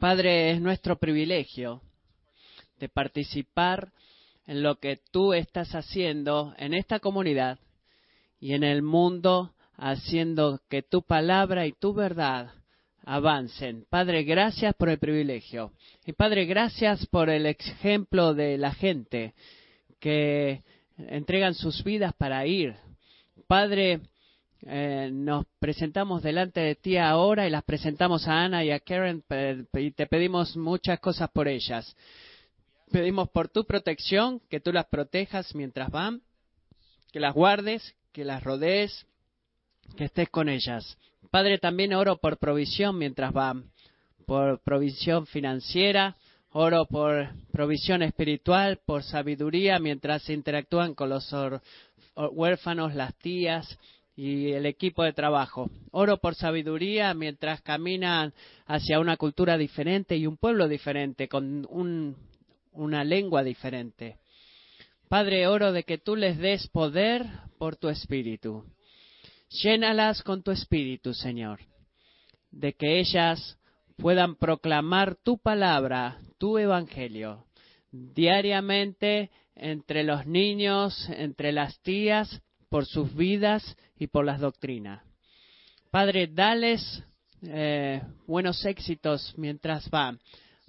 Padre, es nuestro privilegio de participar en lo que tú estás haciendo en esta comunidad y en el mundo, haciendo que tu palabra y tu verdad avancen. Padre, gracias por el privilegio. Y Padre, gracias por el ejemplo de la gente que entregan sus vidas para ir. Padre, eh, nos presentamos delante de ti ahora y las presentamos a Ana y a Karen y te pedimos muchas cosas por ellas. Pedimos por tu protección, que tú las protejas mientras van, que las guardes, que las rodees, que estés con ellas. Padre, también oro por provisión mientras van, por provisión financiera, oro por provisión espiritual, por sabiduría mientras interactúan con los huérfanos, las tías y el equipo de trabajo. Oro por sabiduría mientras caminan hacia una cultura diferente y un pueblo diferente, con una lengua diferente. Padre, oro de que tú les des poder por tu espíritu. Llénalas con tu espíritu, Señor, de que ellas puedan proclamar tu palabra, tu evangelio, diariamente entre los niños, entre las tías, por sus vidas y por las doctrinas. Padre, dales eh, buenos éxitos mientras van.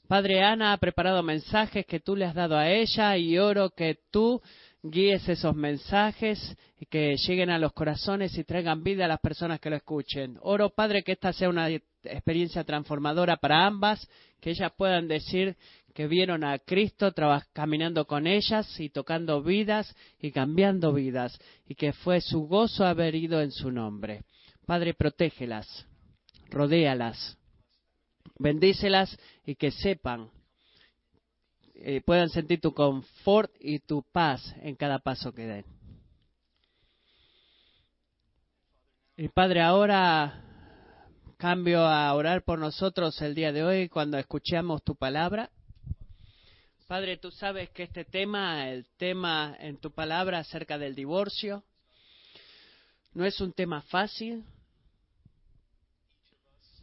Padre, Ana ha preparado mensajes que tú le has dado a ella y oro que tú guíes esos mensajes y que lleguen a los corazones y traigan vida a las personas que lo escuchen. Oro, Padre, que esta sea una experiencia transformadora para ambas, que ellas puedan decir que vieron a Cristo caminando con ellas y tocando vidas y cambiando vidas, y que fue su gozo haber ido en su nombre. Padre, protégelas, rodéalas, bendícelas y que sepan, eh, puedan sentir tu confort y tu paz en cada paso que den. Y Padre, ahora cambio a orar por nosotros el día de hoy cuando escuchamos tu palabra. Padre, tú sabes que este tema, el tema en tu palabra acerca del divorcio, no es un tema fácil.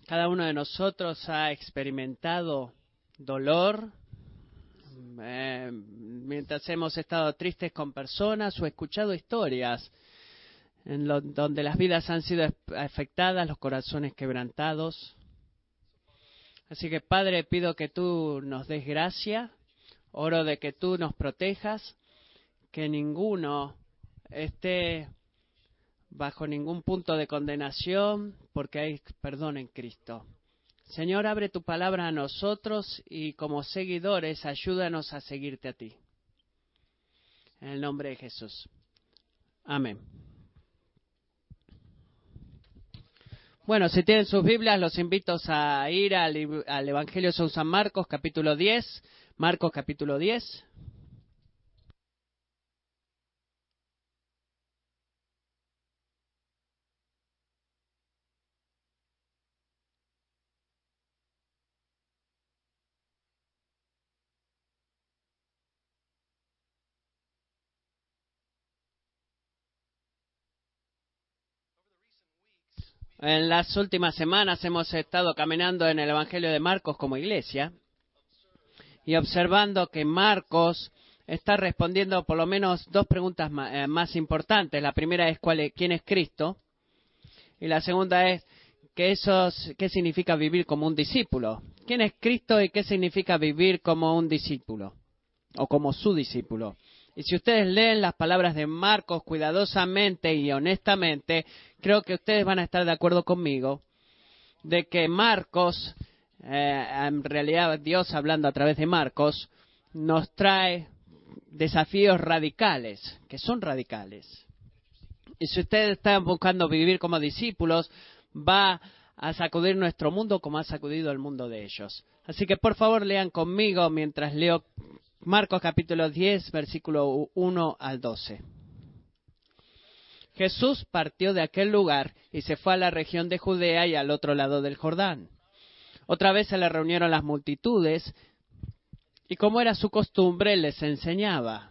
Cada uno de nosotros ha experimentado dolor eh, mientras hemos estado tristes con personas o escuchado historias en donde las vidas han sido afectadas, los corazones quebrantados. Así que Padre, pido que tú nos des gracia Oro de que tú nos protejas, que ninguno esté bajo ningún punto de condenación, porque hay perdón en Cristo. Señor, abre tu palabra a nosotros y como seguidores ayúdanos a seguirte a ti. En el nombre de Jesús. Amén. Bueno, si tienen sus Biblias, los invito a ir al, Evangelio de San Marcos, capítulo 10 Marcos capítulo 10. En las últimas semanas hemos estado caminando en el Evangelio de Marcos como iglesia y observando que Marcos está respondiendo por lo menos dos preguntas eh, más, importantes. La primera es cuál quién es Cristo y la segunda es ¿qué, qué significa vivir como un discípulo. ¿Quién es Cristo y qué significa vivir como un discípulo o como su discípulo? Y si ustedes leen las palabras de Marcos cuidadosamente y honestamente, creo que ustedes van a estar de acuerdo conmigo de que Marcos eh, en realidad Dios hablando a través de Marcos, nos trae desafíos radicales, que son radicales. Y si ustedes están buscando vivir como discípulos, va a sacudir nuestro mundo como ha sacudido el mundo de ellos. Así que por favor lean conmigo mientras leo Marcos capítulo 10, versículo 1 al 12. Jesús partió de aquel lugar y se fue a la región de Judea y al otro lado del Jordán. Otra vez se le reunieron las multitudes y como era su costumbre les enseñaba.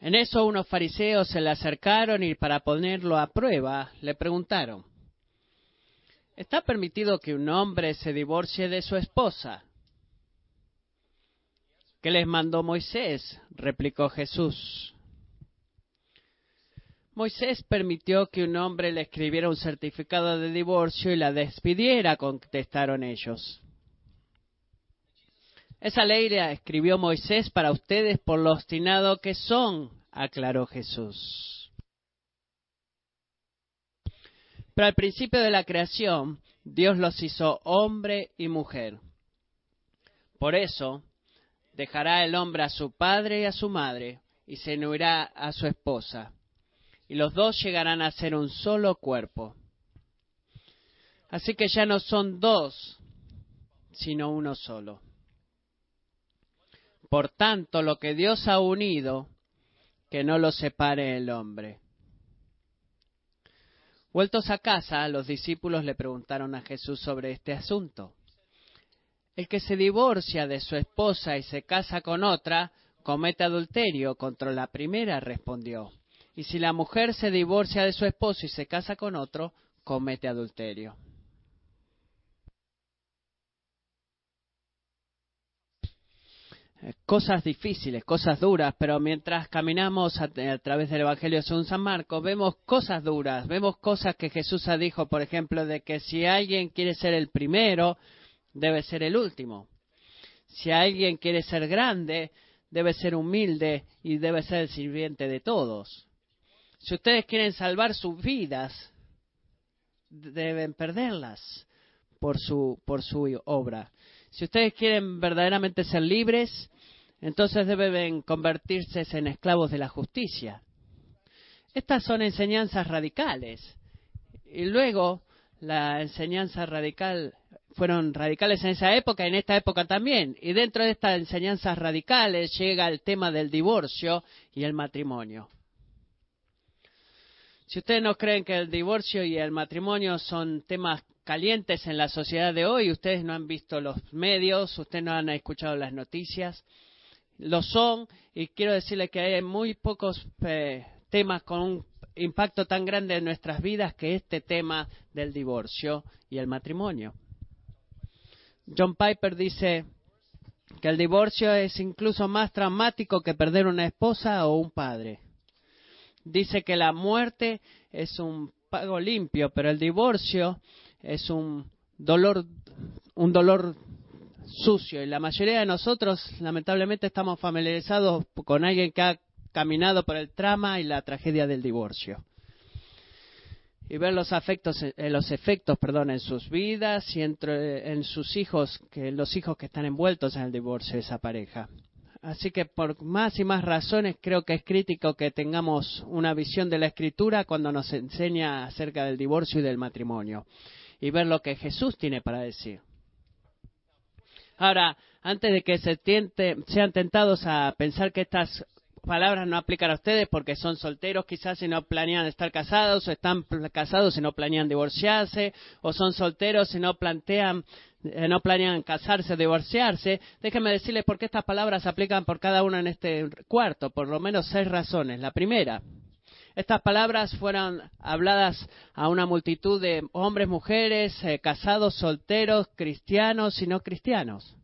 En eso unos fariseos se le acercaron y para ponerlo a prueba le preguntaron, ¿Está permitido que un hombre se divorcie de su esposa? ¿Qué les mandó Moisés? replicó Jesús. Moisés permitió que un hombre le escribiera un certificado de divorcio y la despidiera, contestaron ellos. Esa ley la escribió Moisés para ustedes por lo obstinado que son, aclaró Jesús. Pero al principio de la creación, Dios los hizo hombre y mujer. Por eso, dejará el hombre a su padre y a su madre, y se unirá a su esposa y los dos llegarán a ser un solo cuerpo. Así que ya no son dos, sino uno solo. Por tanto, lo que Dios ha unido, que no lo separe el hombre. Vueltos a casa, los discípulos le preguntaron a Jesús sobre este asunto. El que se divorcia de su esposa y se casa con otra, comete adulterio contra la primera, respondió. Y si la mujer se divorcia de su esposo y se casa con otro, comete adulterio. Eh, cosas difíciles, cosas duras, pero mientras caminamos a, través del Evangelio según San Marcos, vemos cosas duras, vemos cosas que Jesús ha dicho, por ejemplo, de que si alguien quiere ser el primero, debe ser el último. Si alguien quiere ser grande, debe ser humilde y debe ser el sirviente de todos. Si ustedes quieren salvar sus vidas, deben perderlas por su, por su obra. Si ustedes quieren verdaderamente ser libres, entonces deben convertirse en esclavos de la justicia. Estas son enseñanzas radicales. Y luego, la enseñanza radical fueron radicales en esa época y en esta época también. Y dentro de estas enseñanzas radicales llega el tema del divorcio y el matrimonio. Si ustedes no creen que el divorcio y el matrimonio son temas calientes en la sociedad de hoy, ustedes no han visto los medios, ustedes no han escuchado las noticias, lo son y quiero decirles que hay muy pocos eh, temas con un impacto tan grande en nuestras vidas que este tema del divorcio y el matrimonio. John Piper dice que el divorcio es incluso más traumático que perder una esposa o un padre dice que la muerte es un pago limpio, pero el divorcio es un dolor, un dolor sucio. Y la mayoría de nosotros, lamentablemente, estamos familiarizados con alguien que ha caminado por el trama y la tragedia del divorcio. Y ver los, afectos, eh, los efectos perdón, en sus vidas y entre, en sus hijos, que, los hijos que están envueltos en el divorcio de esa pareja. Así que por más y más razones creo que es crítico que tengamos una visión de la escritura cuando nos enseña acerca del divorcio y del matrimonio y ver lo que Jesús tiene para decir. Ahora, antes de que se sean tentados a pensar que estas palabras no aplican a ustedes porque son solteros quizás y no planean estar casados, o están casados y no planean divorciarse, o son solteros y no plantean eh, no planean casarse, divorciarse, déjenme decirles por qué estas palabras se aplican por cada uno en este cuarto, por lo menos seis razones. La primera, estas palabras fueron habladas a una multitud de hombres, mujeres, eh, casados, solteros, cristianos y no cristianos.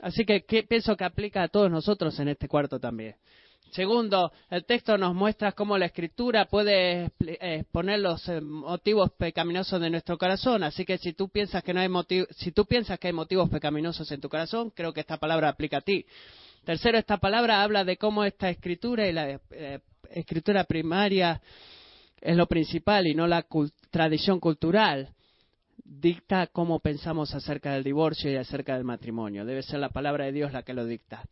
Así que pienso que aplica a todos nosotros en este cuarto también. Segundo, el texto nos muestra cómo la escritura puede exponer los eh, motivos pecaminosos de nuestro corazón. Así que si tú piensas que no hay si tú piensas que hay motivos pecaminosos en tu corazón, creo que esta palabra aplica a ti. Tercero, esta palabra habla de cómo esta escritura y la eh, escritura primaria es lo principal y no la tradición cultural dicta cómo pensamos acerca del divorcio y acerca del matrimonio. Debe ser la palabra de Dios la que lo dicta.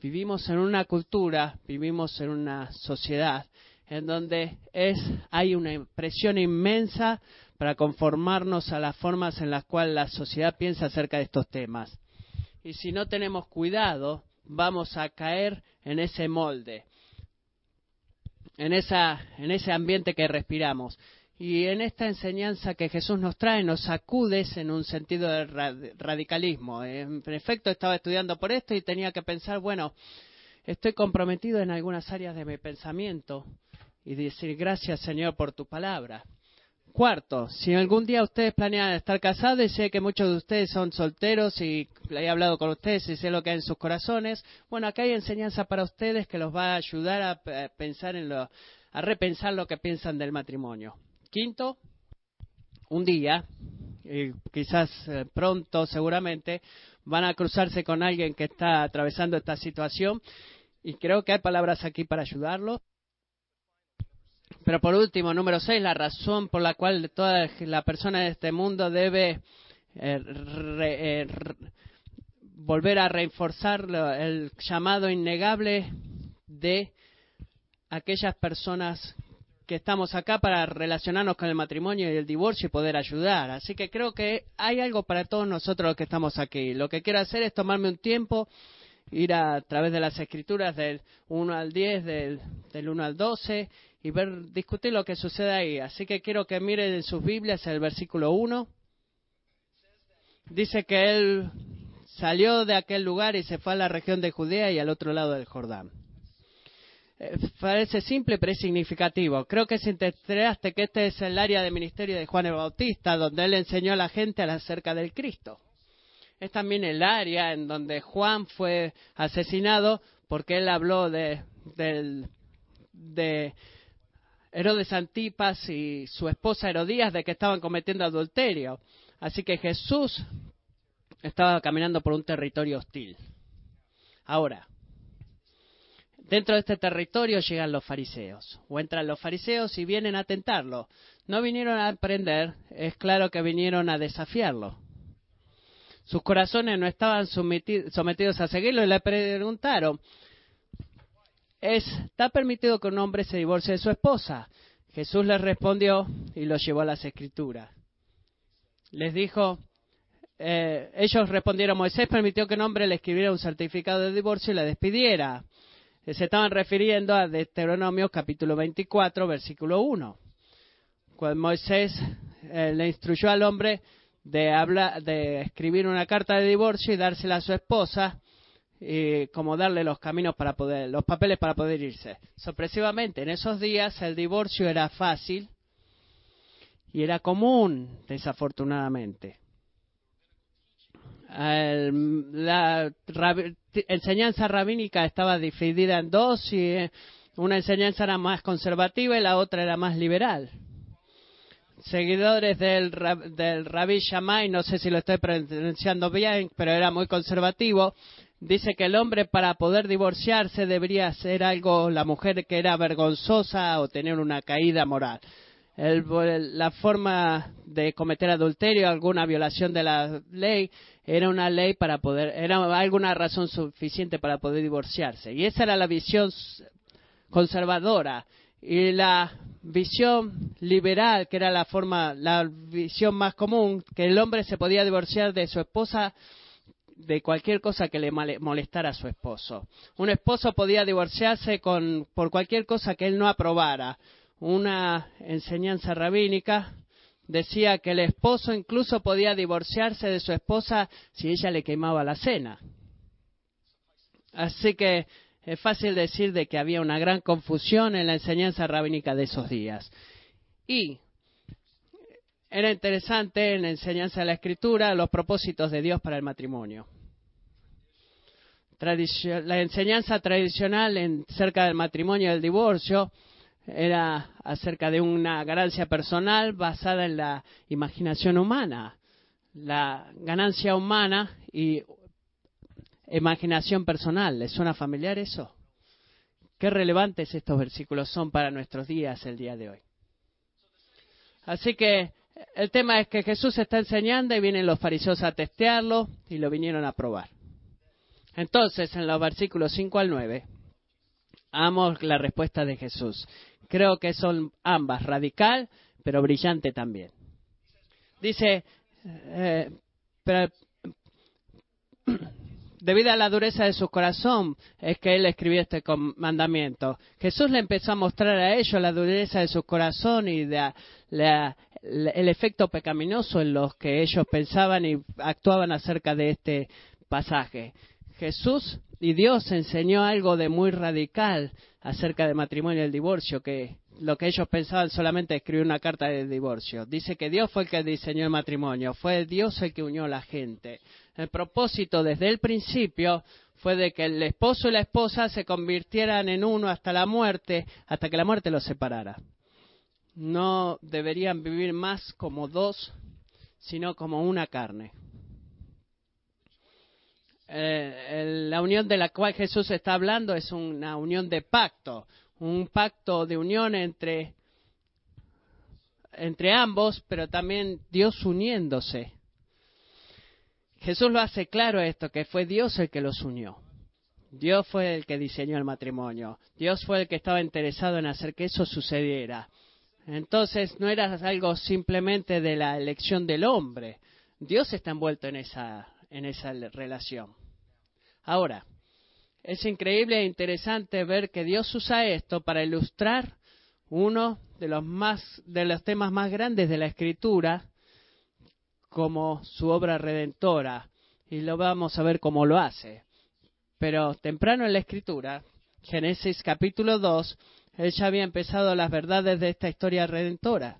Vivimos en una cultura, vivimos en una sociedad en donde es, hay una presión inmensa para conformarnos a las formas en las cuales la sociedad piensa acerca de estos temas. Y si no tenemos cuidado, vamos a caer en ese molde, en, esa, en ese ambiente que respiramos. Y en esta enseñanza que Jesús nos trae nos sacudes en un sentido de radicalismo. En efecto, estaba estudiando por esto y tenía que pensar, bueno, estoy comprometido en algunas áreas de mi pensamiento y decir gracias Señor por tu palabra. Cuarto, si algún día ustedes planean estar casados y sé que muchos de ustedes son solteros y he hablado con ustedes y sé lo que hay en sus corazones, bueno, acá hay enseñanza para ustedes que los va a ayudar a pensar en lo, a repensar lo que piensan del matrimonio. Quinto, un día, quizás eh, pronto, seguramente, van a cruzarse con alguien que está atravesando esta situación y creo que hay palabras aquí para ayudarlo. Pero por último, número seis, la razón por la cual toda la persona de este mundo debe eh, eh, volver a reforzar el llamado innegable de aquellas personas que estamos acá para relacionarnos con el matrimonio y el divorcio y poder ayudar. Así que creo que hay algo para todos nosotros los que estamos aquí. Lo que quiero hacer es tomarme un tiempo, ir a, través de las escrituras del 1 al 10, del, del 1 al 12 y ver, discutir lo que sucede ahí. Así que quiero que miren en sus Biblias el versículo 1. Dice que él salió de aquel lugar y se fue a la región de Judea y al otro lado del Jordán. Eh, parece simple, pero es significativo. Creo que enteraste que este es el área de ministerio de Juan el Bautista, donde él enseñó a la gente acerca del Cristo. Es también el área en donde Juan fue asesinado porque él habló de, de Herodes Antipas y su esposa Herodías de que estaban cometiendo adulterio. Así que Jesús estaba caminando por un territorio hostil. Ahora, dentro de este territorio llegan los fariseos, o entran los fariseos y vienen a tentarlo. No vinieron a aprender, es claro que vinieron a desafiarlo. Sus corazones no estaban sometidos a seguirlo y le preguntaron, ¿está permitido que un hombre se divorcie de su esposa? Jesús les respondió y los llevó a las escrituras. Les dijo, eh, ellos respondieron, Moisés permitió que un hombre le escribiera un certificado de divorcio y le despidiera. Se estaban refiriendo a Deuteronomio capítulo 24, versículo 1. Cuando Moisés eh, le instruyó al hombre de, de escribir una carta de divorcio y dársela a su esposa, y como darle los caminos para poder, los papeles para poder irse. Sorpresivamente, en esos días el divorcio era fácil y era común, desafortunadamente. Enseñanza rabínica estaba dividida en dos y eh, una enseñanza era más conservativa y la otra era más liberal. Seguidores del, del rabí Shammai, no sé si lo estoy pronunciando bien, pero era muy conservativo, dice que el hombre para poder divorciarse debería ser algo, la mujer que era vergonzosa o tener una caída moral. La forma de cometer adulterio, alguna violación de la ley, era una ley para poder, era alguna razón suficiente para poder divorciarse. Y esa era la visión conservadora. Y la visión liberal, que era la forma, la visión más común, que el hombre se podía divorciar de su esposa de cualquier cosa que le molestara a su esposo. Un esposo podía divorciarse con, por cualquier cosa que él no aprobara. Una enseñanza rabínica decía que el esposo incluso podía divorciarse de su esposa si ella le quemaba la cena. Así que es fácil decir de que había una gran confusión en la enseñanza rabínica de esos días. Y era interesante en la enseñanza de la escritura los propósitos de Dios para el matrimonio. la enseñanza tradicional en, cerca del matrimonio y el divorcio era acerca de una ganancia personal basada en la imaginación humana. La ganancia humana y imaginación personal. ¿Les suena familiar eso? Qué relevantes estos versículos son para nuestros días el día de hoy. Así que el tema es que Jesús está enseñando y vienen los fariseos a testearlo y lo vinieron a probar. Entonces, en los versículos 5 al 9, amo la respuesta de Jesús. Creo que son ambas, radical, pero brillante también. Dice, eh, debido a la dureza de su corazón es que él escribió este mandamiento. Jesús le empezó a mostrar a ellos la dureza de su corazón y el efecto pecaminoso en los que ellos pensaban y actuaban acerca de este pasaje. Jesús y Dios enseñó algo de muy radical acerca del matrimonio y el divorcio, que lo que ellos pensaban solamente escribir una carta de divorcio. Dice que Dios fue el que diseñó el matrimonio, fue Dios el que unió a la gente. El propósito desde el principio fue de que el esposo y la esposa se convirtieran en uno hasta la muerte, hasta que la muerte los separara. No deberían vivir más como dos, sino como una carne. Eh, la unión de la cual Jesús está hablando es una unión de pacto, un pacto de unión entre, entre ambos, pero también Dios uniéndose. Jesús lo hace claro esto, que fue Dios el que los unió. Dios fue el que diseñó el matrimonio. Dios fue el que estaba interesado en hacer que eso sucediera. Entonces no era algo simplemente de la elección del hombre. Dios está envuelto en esa, en esa relación. Ahora, es increíble e interesante ver que Dios usa esto para ilustrar uno de los, más, de los temas más grandes de la Escritura como su obra redentora. Y lo vamos a ver cómo lo hace. Pero temprano en la Escritura, Génesis capítulo 2, él ya había empezado las verdades de esta historia redentora.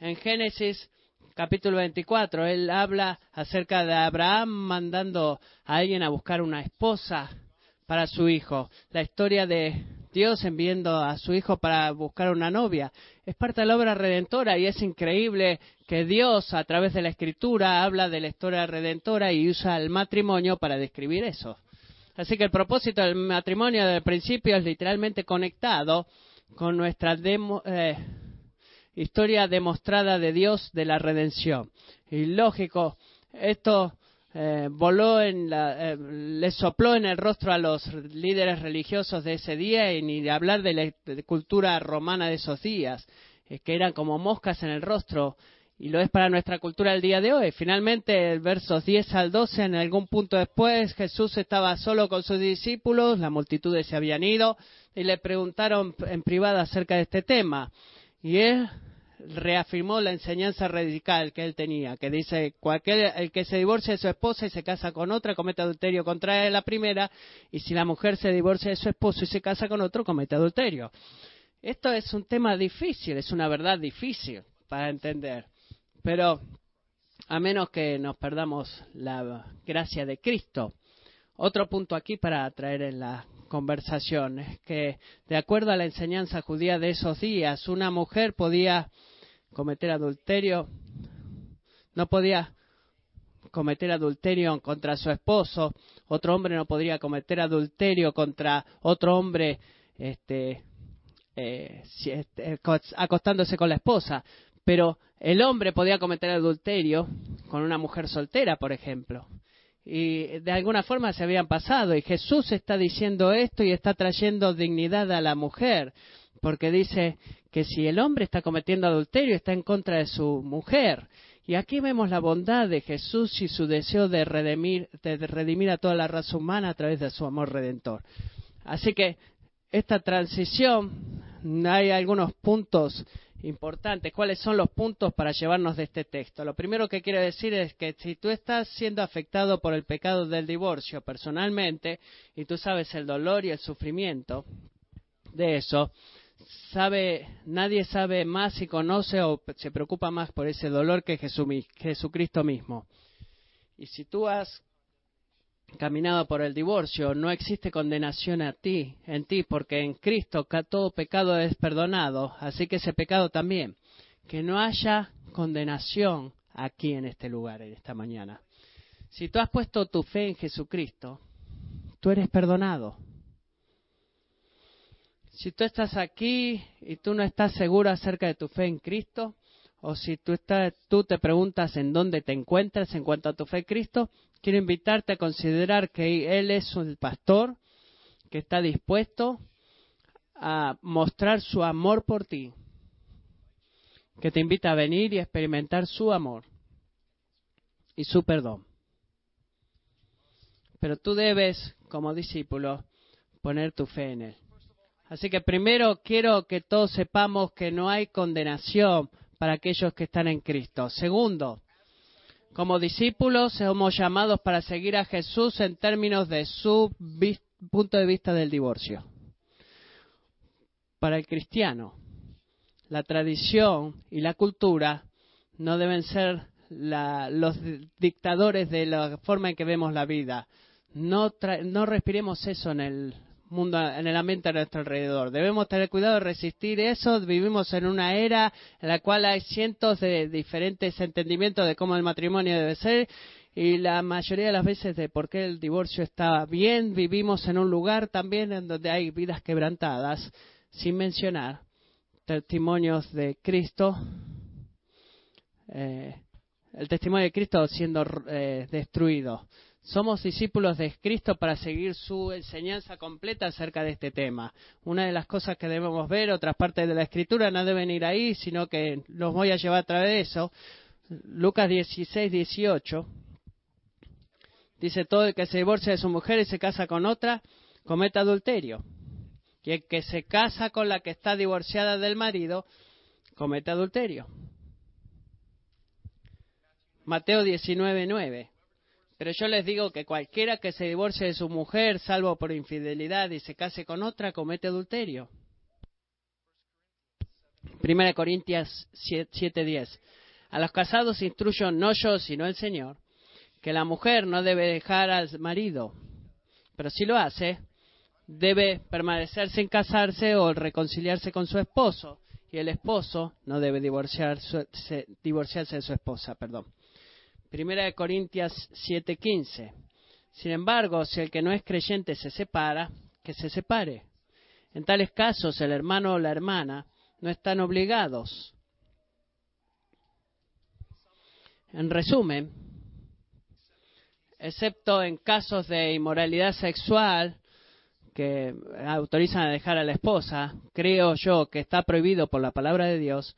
En Génesis capítulo 24, él habla acerca de Abraham mandando a alguien a buscar una esposa para su hijo. La historia de Dios enviando a su hijo para buscar una novia es parte de la obra redentora y es increíble que Dios a través de la escritura habla de la historia redentora y usa el matrimonio para describir eso. Así que el propósito del matrimonio del principio es literalmente conectado con nuestra demo, eh, historia demostrada de Dios de la redención. Y lógico, esto eh, voló en la, eh, le sopló en el rostro a los líderes religiosos de ese día y ni hablar de la cultura romana de esos días, que eran como moscas en el rostro y lo es para nuestra cultura el día de hoy. Finalmente, versos 10 al 12, en algún punto después, Jesús estaba solo con sus discípulos, las multitudes se habían ido y le preguntaron en privado acerca de este tema. Y él reafirmó la enseñanza radical que él tenía, que dice, cualquier, el que se divorcia de su esposa y se casa con otra comete adulterio contra la primera, y si la mujer se divorcia de su esposo y se casa con otro, comete adulterio. Esto es un tema difícil, es una verdad difícil para entender, pero a menos que nos perdamos la gracia de Cristo. Otro punto aquí para traer en la conversación es que, de acuerdo a la enseñanza judía de esos días, una mujer podía cometer adulterio, no podía cometer adulterio contra su esposo, otro hombre no podría cometer adulterio contra otro hombre este, eh, este, acostándose con la esposa, pero el hombre podía cometer adulterio con una mujer soltera, por ejemplo. Y de alguna forma se habían pasado. Y Jesús está diciendo esto y está trayendo dignidad a la mujer porque dice que si el hombre está cometiendo adulterio está en contra de su mujer. Y aquí vemos la bondad de Jesús y su deseo de redimir, de redimir a toda la raza humana a través de su amor redentor. Así que esta transición, hay algunos puntos importantes. ¿Cuáles son los puntos para llevarnos de este texto? Lo primero que quiero decir es que si tú estás siendo afectado por el pecado del divorcio personalmente y tú sabes el dolor y el sufrimiento de eso, sabe, nadie sabe más y conoce o se preocupa más por ese dolor que Jesucristo mismo. Y si tú has caminado por el divorcio, no existe condenación a ti, en ti, porque en Cristo todo pecado es perdonado, así que ese pecado también. Que no haya condenación aquí en este lugar, en esta mañana. Si tú has puesto tu fe en Jesucristo, tú eres perdonado. Si tú estás aquí y tú no estás seguro acerca de tu fe en Cristo, o si tú, te preguntas en dónde te encuentras en cuanto a tu fe en Cristo, quiero invitarte a considerar que Él es el pastor que está dispuesto a mostrar su amor por ti, que te invita a venir y experimentar su amor y su perdón. Pero tú debes, como discípulo, poner tu fe en Él. Así que primero quiero que todos sepamos que no hay condenación para aquellos que están en Cristo. Segundo, como discípulos somos llamados para seguir a Jesús en términos de su punto de vista del divorcio. para el cristiano. La tradición y la cultura no deben ser los dictadores de la forma en que vemos la vida. No, no respiremos eso en el mundo, en el ambiente a nuestro alrededor. Debemos tener cuidado de resistir eso. Vivimos en una era en la cual hay cientos de diferentes entendimientos de cómo el matrimonio debe ser y la mayoría de las veces de por qué el divorcio está bien. Vivimos en un lugar también en donde hay vidas quebrantadas, sin mencionar testimonios de Cristo. Eh, el testimonio de Cristo siendo eh, destruido. Somos discípulos de Cristo para seguir su enseñanza completa acerca de este tema. Una de las cosas que debemos ver, otras partes de la Escritura no deben ir ahí, sino que los voy a llevar a través de eso. Lucas 16, 18. Dice, todo el que se divorcia de su mujer y se casa con otra, comete adulterio. Y el que se casa con la que está divorciada del marido, comete adulterio. Mateo 19, 9. Pero yo les digo que cualquiera que se divorcie de su mujer, salvo por infidelidad, y se case con otra, comete adulterio. Primera Corintias 7:10. A los casados instruyo no yo, sino el Señor, que la mujer no debe dejar al marido, pero si lo hace, debe permanecer sin casarse o reconciliarse con su esposo, y el esposo no debe divorciarse, divorciarse de su esposa, perdón. Primera de Corintias 7:15. Sin embargo, si el que no es creyente se separa, que se separe. En tales casos, el hermano o la hermana no están obligados. En resumen, excepto en casos de inmoralidad sexual que autorizan a dejar a la esposa, creo yo que está prohibido por la palabra de Dios,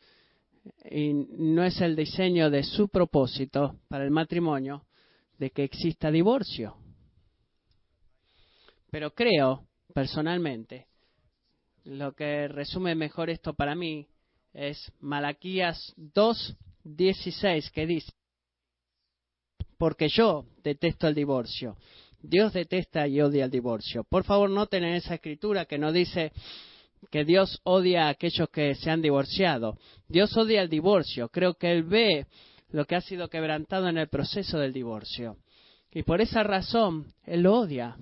y no es el diseño de su propósito para el matrimonio de que exista divorcio. Pero creo, personalmente, lo que resume mejor esto para mí es Malaquías 2.16 que dice, porque yo detesto el divorcio. Dios detesta y odia el divorcio. Por favor, noten en esa escritura que no dice que Dios odia a aquellos que se han divorciado. Dios odia el divorcio. Creo que Él ve lo que ha sido quebrantado en el proceso del divorcio. Y por esa razón Él lo odia.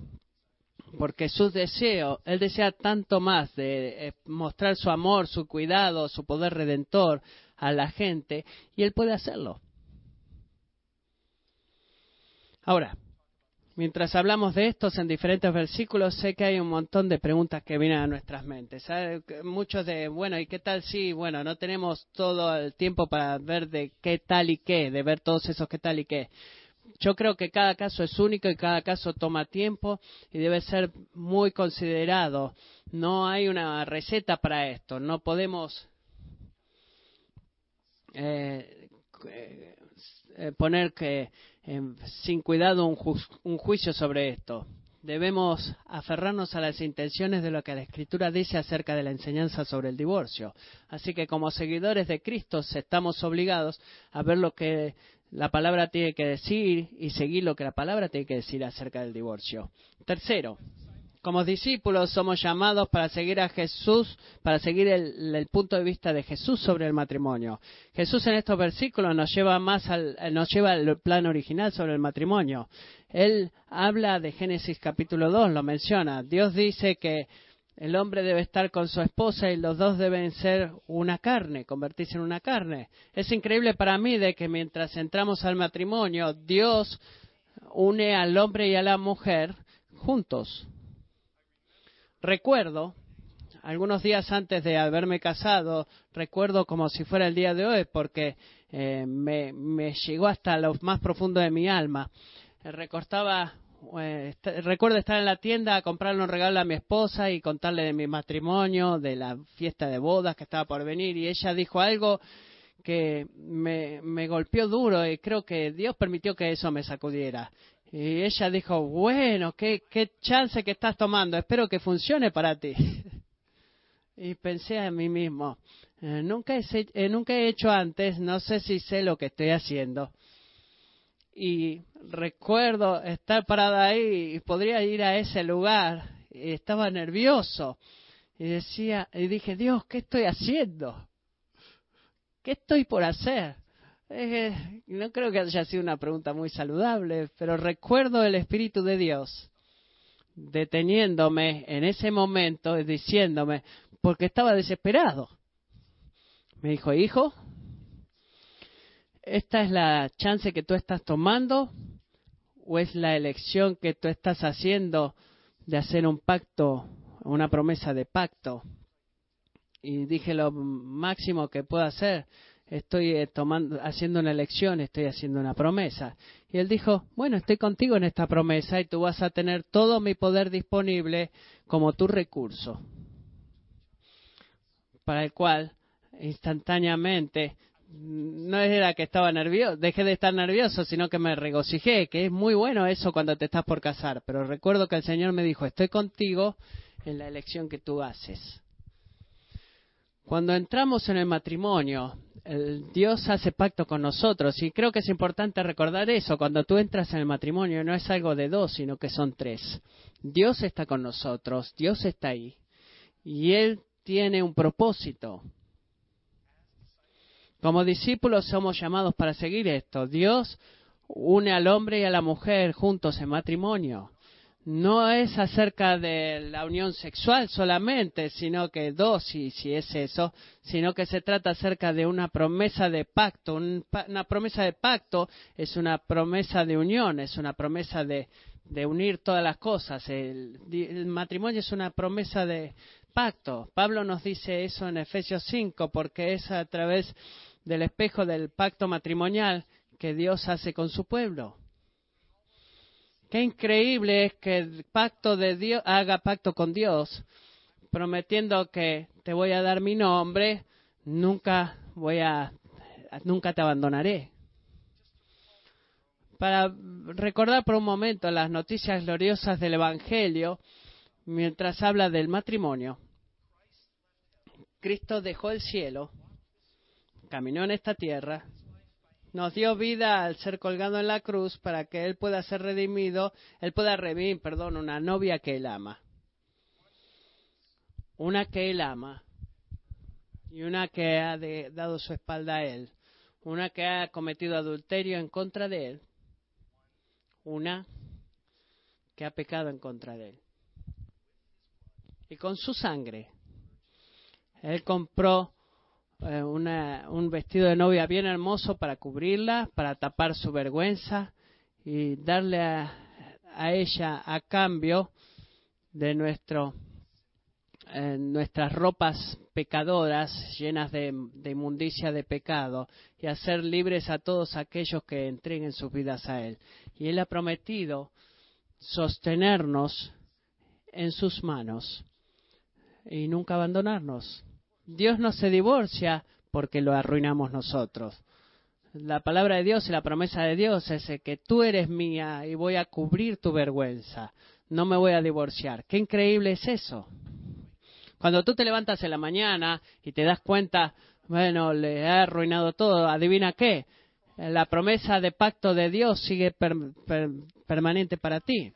Porque su deseo, Él desea tanto más de eh, mostrar su amor, su cuidado, su poder redentor a la gente, y Él puede hacerlo. Ahora, Mientras hablamos de estos en diferentes versículos, sé que hay un montón de preguntas que vienen a nuestras mentes. Muchos de, bueno, ¿y qué tal si, bueno, no tenemos todo el tiempo para ver de qué tal y qué, de ver todos esos qué tal y qué? Yo creo que cada caso es único y cada caso toma tiempo y debe ser muy considerado. No hay una receta para esto. No podemos eh, eh, poner que sin cuidado un, juicio sobre esto. Debemos aferrarnos a las intenciones de lo que la Escritura dice acerca de la enseñanza sobre el divorcio. Así que como seguidores de Cristo estamos obligados a ver lo que la palabra tiene que decir y seguir lo que la palabra tiene que decir acerca del divorcio. Tercero, como discípulos somos llamados para seguir a Jesús, para seguir el, punto de vista de Jesús sobre el matrimonio. Jesús en estos versículos nos lleva más al, nos lleva al plan original sobre el matrimonio. Él habla de Génesis capítulo 2, lo menciona. Dios dice que el hombre debe estar con su esposa y los dos deben ser una carne, convertirse en una carne. Es increíble para mí de que mientras entramos al matrimonio, Dios une al hombre y a la mujer juntos Recuerdo, algunos días antes de haberme casado, recuerdo como si fuera el día de hoy, porque eh, me, llegó hasta lo más profundo de mi alma. Eh, recortaba, eh, recuerdo estar en la tienda a comprarle un regalo a mi esposa y contarle de mi matrimonio, de la fiesta de bodas que estaba por venir, y ella dijo algo que me golpeó duro y creo que Dios permitió que eso me sacudiera. Y ella dijo, bueno, qué, qué chance que estás tomando, espero que funcione para ti. y pensé a mí mismo, eh, nunca, he, eh, nunca he hecho antes, no sé si sé lo que estoy haciendo. Y recuerdo estar parada ahí y podría ir a ese lugar, y estaba nervioso. Y decía, y dije, Dios, ¿qué estoy haciendo? ¿Qué estoy por hacer? No creo que haya sido una pregunta muy saludable, pero recuerdo el Espíritu de Dios deteniéndome en ese momento y diciéndome, porque estaba desesperado. Me dijo, hijo, ¿esta es la chance que tú estás tomando o es la elección que tú estás haciendo de hacer un pacto, una promesa de pacto? Y dije lo máximo que puedo hacer, estoy eh, tomando, haciendo una elección, estoy haciendo una promesa. Y él dijo, bueno, estoy contigo en esta promesa y tú vas a tener todo mi poder disponible como tu recurso, para el cual instantáneamente no era que estaba nervioso, dejé de estar nervioso, sino que me regocijé, que es muy bueno eso cuando te estás por casar. Pero recuerdo que el Señor me dijo, estoy contigo en la elección que tú haces. Cuando entramos en el matrimonio, Dios hace pacto con nosotros y creo que es importante recordar eso. Cuando tú entras en el matrimonio no es algo de dos, sino que son tres. Dios está con nosotros, Dios está ahí y Él tiene un propósito. Como discípulos somos llamados para seguir esto. Dios une al hombre y a la mujer juntos en matrimonio. No es acerca de la unión sexual solamente, sino que dos, si, si es eso, sino que se trata acerca de una promesa de pacto. una promesa de pacto es una promesa de unión, es una promesa de, de unir todas las cosas. El, el, matrimonio es una promesa de pacto. Pablo nos dice eso en Efesios 5 porque es a través del espejo del pacto matrimonial que Dios hace con su pueblo. Qué increíble es que el pacto de Dios haga pacto con Dios, prometiendo que te voy a dar mi nombre, nunca voy a nunca te abandonaré. Para recordar por un momento las noticias gloriosas del evangelio mientras habla del matrimonio. Cristo dejó el cielo caminó en esta tierra, nos dio vida al ser colgado en la cruz para que Él pueda ser redimido, Él pueda redimir, perdón, una novia que Él ama. Una que Él ama y una que ha dado su espalda a Él. Una que ha cometido adulterio en contra de Él. Una que ha pecado en contra de Él. Y con su sangre, Él compró eh, un vestido de novia bien hermoso para cubrirla, para tapar su vergüenza y darle a, ella a cambio de nuestro, eh, nuestras ropas pecadoras llenas de, de, inmundicia de pecado y hacer libres a todos aquellos que entreguen sus vidas a Él. Y Él ha prometido sostenernos en sus manos y nunca abandonarnos. Dios no se divorcia porque lo arruinamos nosotros. La palabra de Dios y la promesa de Dios es que tú eres mía y voy a cubrir tu vergüenza. No me voy a divorciar. Qué increíble es eso. Cuando tú te levantas en la mañana y te das cuenta, bueno, le ha arruinado todo, adivina qué. La promesa de pacto de Dios sigue permanente para ti.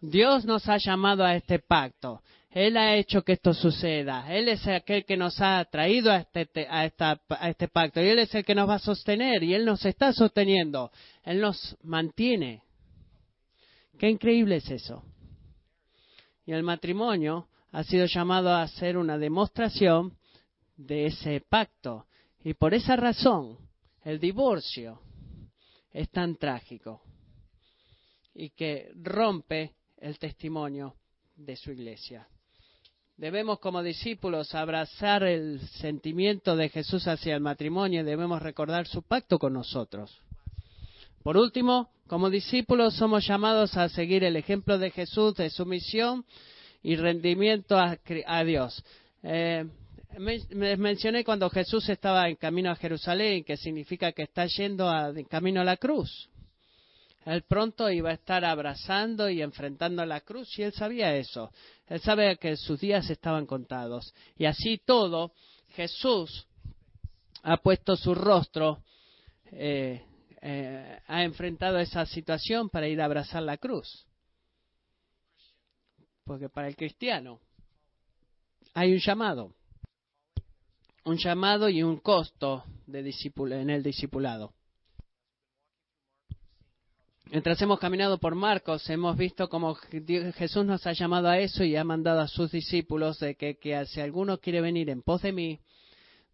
Dios nos ha llamado a este pacto. Él ha hecho que esto suceda. Él es aquel que nos ha traído a este, a, a este pacto. Y Él es el que nos va a sostener. Y Él nos está sosteniendo. Él nos mantiene. Qué increíble es eso. Y el matrimonio ha sido llamado a ser una demostración de ese pacto. Y por esa razón, el divorcio es tan trágico y que rompe el testimonio de su iglesia. Debemos como discípulos abrazar el sentimiento de Jesús hacia el matrimonio y debemos recordar su pacto con nosotros. Por último, como discípulos somos llamados a seguir el ejemplo de Jesús, de su misión y rendimiento a, Dios. Eh, mencioné cuando Jesús estaba en camino a Jerusalén, que significa que está yendo en camino a la cruz. Él pronto iba a estar abrazando y enfrentando la cruz y él sabía eso. Él sabía que sus días estaban contados. Y así todo, Jesús ha puesto su rostro, eh, eh, ha enfrentado esa situación para ir a abrazar la cruz. Porque para el cristiano, hay un llamado. Un llamado y un costo de en el discipulado. Mientras hemos caminado por Marcos, hemos visto cómo Jesús nos ha llamado a eso y ha mandado a sus discípulos de que, que si alguno quiere venir en pos de mí,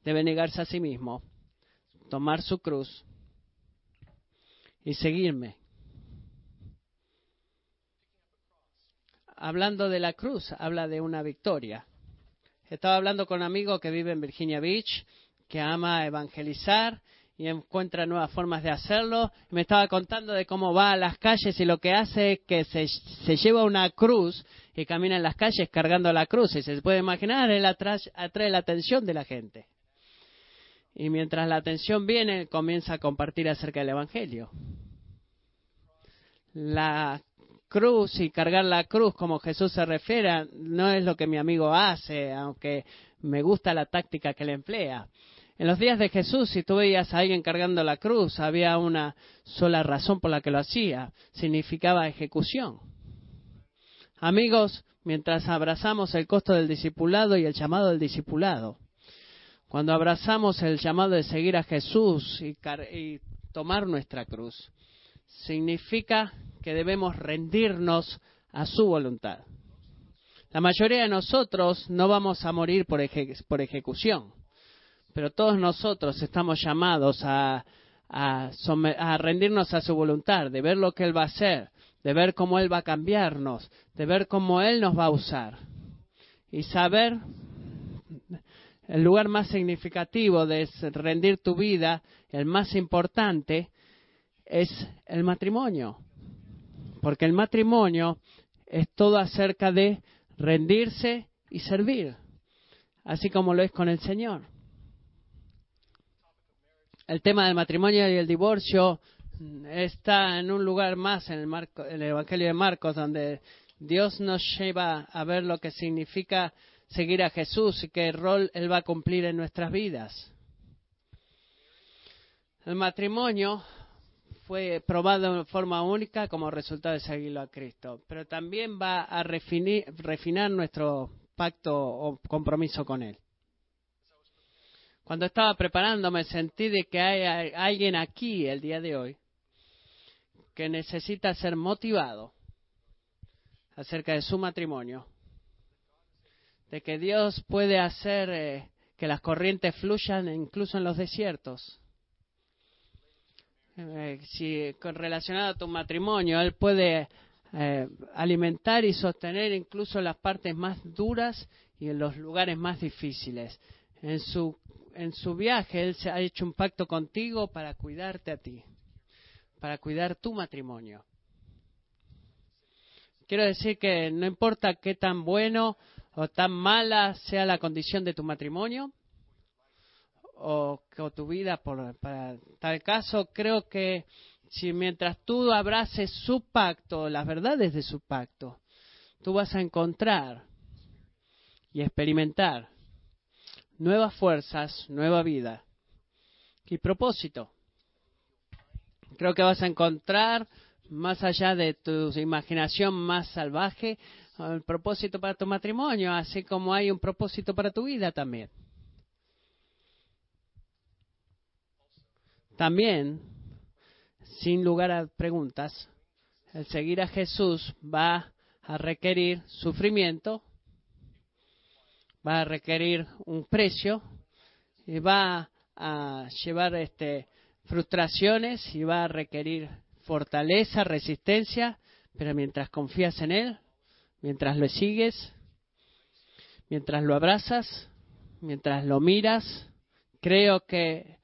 debe negarse a sí mismo, tomar su cruz y seguirme. Hablando de la cruz, habla de una victoria. Estaba hablando con un amigo que vive en Virginia Beach, que ama evangelizar y encuentra nuevas formas de hacerlo. Me estaba contando de cómo va a las calles y lo que hace es que se, lleva una cruz y camina en las calles cargando la cruz. Y se puede imaginar, él atrae, la atención de la gente. Y mientras la atención viene, comienza a compartir acerca del Evangelio. La cruz y cargar la cruz como Jesús se refiere no es lo que mi amigo hace, aunque me gusta la táctica que le emplea. En los días de Jesús, si tú veías a alguien cargando la cruz, había una sola razón por la que lo hacía. Significaba ejecución. Amigos, mientras abrazamos el costo del discipulado y el llamado del discipulado, cuando abrazamos el llamado de seguir a Jesús y, y tomar nuestra cruz, significa que debemos rendirnos a su voluntad. La mayoría de nosotros no vamos a morir por, por ejecución pero todos nosotros estamos llamados a, rendirnos a su voluntad, de ver lo que Él va a hacer, de ver cómo Él va a cambiarnos, de ver cómo Él nos va a usar. Y saber el lugar más significativo de rendir tu vida, el más importante, es el matrimonio. Porque el matrimonio es todo acerca de rendirse y servir, así como lo es con el Señor el tema del matrimonio y el divorcio está en un lugar más en el, el Evangelio de Marcos, donde Dios nos lleva a ver lo que significa seguir a Jesús y qué rol Él va a cumplir en nuestras vidas. El matrimonio fue probado de forma única como resultado de seguirlo a Cristo, pero también va a refinar nuestro pacto o compromiso con Él. Cuando estaba preparándome sentí de que hay alguien aquí el día de hoy que necesita ser motivado acerca de su matrimonio, de que Dios puede hacer eh, que las corrientes fluyan incluso en los desiertos. Eh, si relacionado a tu matrimonio, Él puede eh, alimentar y sostener incluso las partes más duras y en los lugares más difíciles. En su en su viaje Él se ha hecho un pacto contigo para cuidarte a ti, para cuidar tu matrimonio. Quiero decir que no importa qué tan bueno o tan mala sea la condición de tu matrimonio o, tu vida, por, para tal caso, creo que si mientras tú abraces su pacto, las verdades de su pacto, tú vas a encontrar y experimentar nuevas fuerzas, nueva vida y propósito. Creo que vas a encontrar, más allá de tu imaginación más salvaje, el propósito para tu matrimonio, así como hay un propósito para tu vida también. También, sin lugar a preguntas, el seguir a Jesús va a requerir sufrimiento, va a requerir un precio y va a llevar este, frustraciones y va a requerir fortaleza, resistencia, pero mientras confías en Él, mientras lo sigues, mientras lo abrazas, mientras lo miras, creo que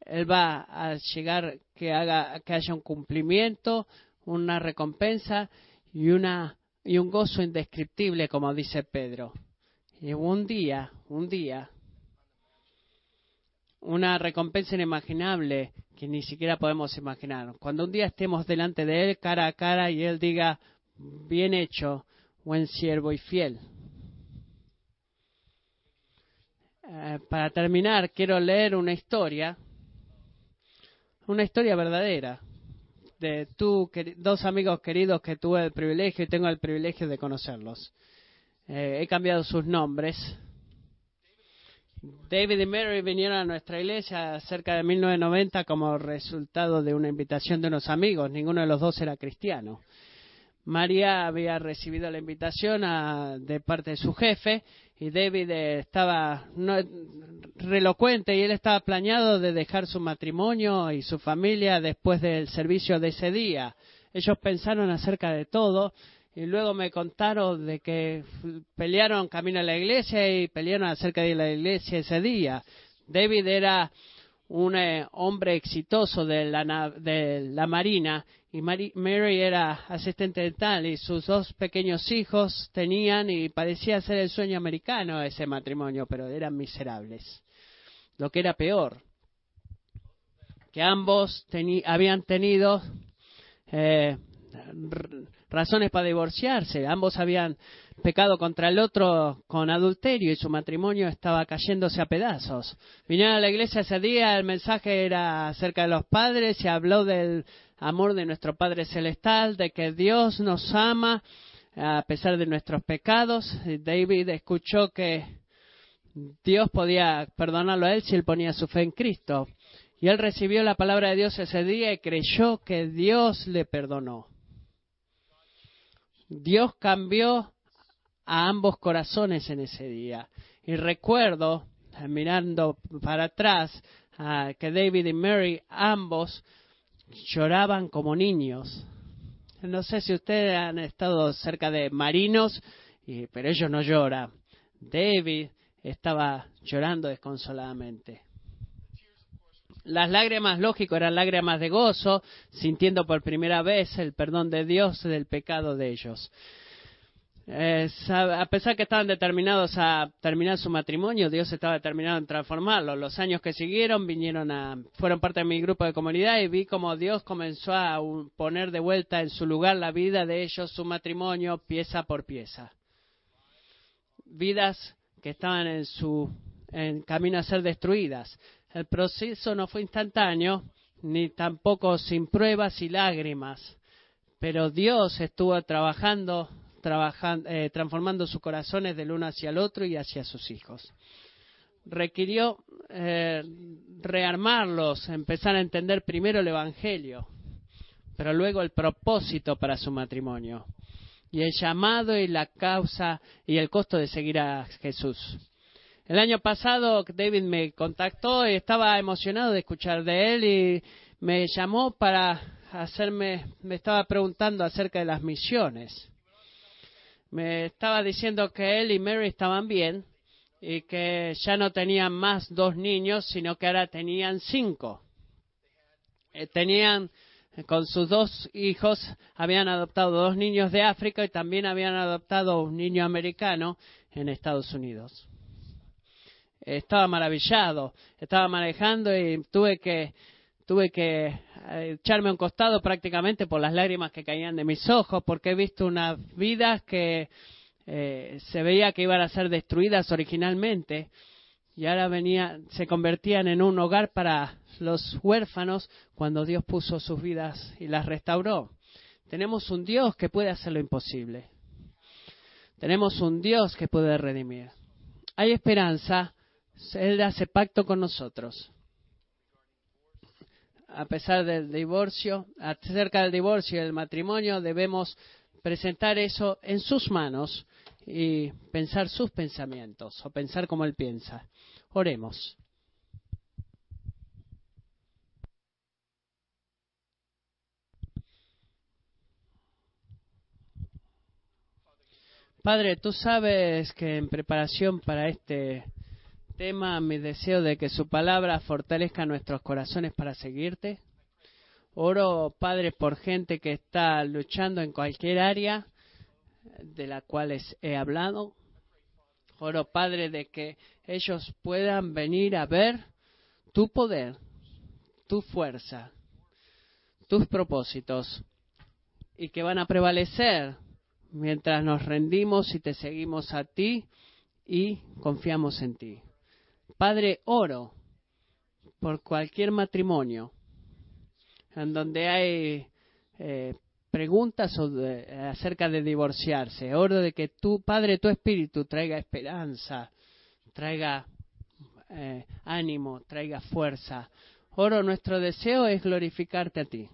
Él va a llegar que haga que haya un cumplimiento, una recompensa y una y un gozo indescriptible, como dice Pedro. Y un día, un día, una recompensa inimaginable que ni siquiera podemos imaginar. Cuando un día estemos delante de Él cara a cara y Él diga, bien hecho, buen siervo y fiel. Eh, para terminar, quiero leer una historia, una historia verdadera de tú, dos amigos queridos que tuve el privilegio y tengo el privilegio de conocerlos. Eh, he cambiado sus nombres, David y Mary vinieron a nuestra iglesia cerca de 1990 como resultado de una invitación de unos amigos. Ninguno de los dos era cristiano. María había recibido la invitación de parte de su jefe y David estaba relocuente y él estaba planeado de dejar su matrimonio y su familia después del servicio de ese día. Ellos pensaron acerca de todo y luego me contaron de que pelearon camino a la iglesia y pelearon acerca de la iglesia ese día. David era un eh, hombre exitoso de la, de la Marina y Mary era asistente dental y sus dos pequeños hijos tenían y parecía ser el sueño americano ese matrimonio, pero eran miserables. Lo que era peor, que ambos habían tenido eh, razones para divorciarse. Ambos habían pecado contra el otro con adulterio y su matrimonio estaba cayéndose a pedazos. Vinieron a la iglesia ese día, el mensaje era acerca de los padres y habló del amor de nuestro Padre Celestial, de que Dios nos ama a pesar de nuestros pecados. David escuchó que Dios podía perdonarlo a él si él ponía su fe en Cristo. Y él recibió la palabra de Dios ese día y creyó que Dios le perdonó. Dios cambió a ambos corazones en ese día. Y recuerdo, mirando para atrás, que David y Mary ambos lloraban como niños. No sé si ustedes han estado cerca de marinos, pero ellos no lloran. David estaba llorando desconsoladamente. Las lágrimas, lógico, eran lágrimas de gozo, sintiendo por primera vez el perdón de Dios del pecado de ellos. a pesar que estaban determinados a terminar su matrimonio, Dios estaba determinado en transformarlo. Los años que siguieron vinieron a, fueron parte de mi grupo de comunidad y vi cómo Dios comenzó a poner de vuelta en su lugar la vida de ellos, su matrimonio, pieza por pieza. Vidas que estaban en su en camino a ser destruidas. El proceso no fue instantáneo, ni tampoco sin pruebas y lágrimas, pero Dios estuvo trabajando, eh, transformando sus corazones del uno hacia el otro y hacia sus hijos. Requirió eh, rearmarlos, empezar a entender primero el Evangelio, pero luego el propósito para su matrimonio y el llamado y la causa y el costo de seguir a Jesús. El año pasado David me contactó y estaba emocionado de escuchar de él y me llamó para hacerme, me estaba preguntando acerca de las misiones. Me estaba diciendo que él y Mary estaban bien y que ya no tenían más dos niños, sino que ahora tenían cinco. Eh, tenían con sus dos hijos habían adoptado dos niños de África y también habían adoptado un niño americano en Estados Unidos estaba maravillado, estaba manejando y tuve que tuve que eh, echarme a un costado prácticamente por las lágrimas que caían de mis ojos, porque he visto unas vidas que eh, se veía que iban a ser destruidas originalmente y ahora venía, se convertían en un hogar para los huérfanos cuando Dios puso sus vidas y las restauró. Tenemos un Dios que puede hacer lo imposible. Tenemos un Dios que puede redimir. Hay esperanza él hace pacto con nosotros. A pesar del divorcio, acerca del divorcio y del matrimonio, debemos presentar eso en sus manos y pensar sus pensamientos o pensar como Él piensa. Oremos. Padre, tú sabes que en preparación para este tema, mi deseo de que su palabra fortalezca nuestros corazones para seguirte. Oro, Padre, por gente que está luchando en cualquier área de la cual he hablado. Oro, Padre, de que ellos puedan venir a ver tu poder, tu fuerza, tus propósitos y que van a prevalecer mientras nos rendimos y te seguimos a ti y confiamos en ti. Padre, oro por cualquier matrimonio en donde hay eh, preguntas acerca de divorciarse. Oro de que tu Padre, tu Espíritu traiga esperanza, traiga eh, ánimo, traiga fuerza. Oro, nuestro deseo es glorificarte a ti.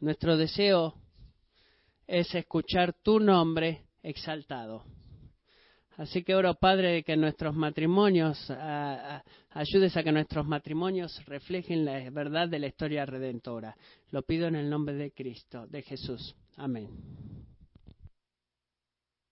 Nuestro deseo es escuchar tu nombre exaltado. Así que oro, Padre, que nuestros matrimonios, ayudes a que nuestros matrimonios reflejen la verdad de la historia redentora. Lo pido en el nombre de Cristo, de Jesús. Amén.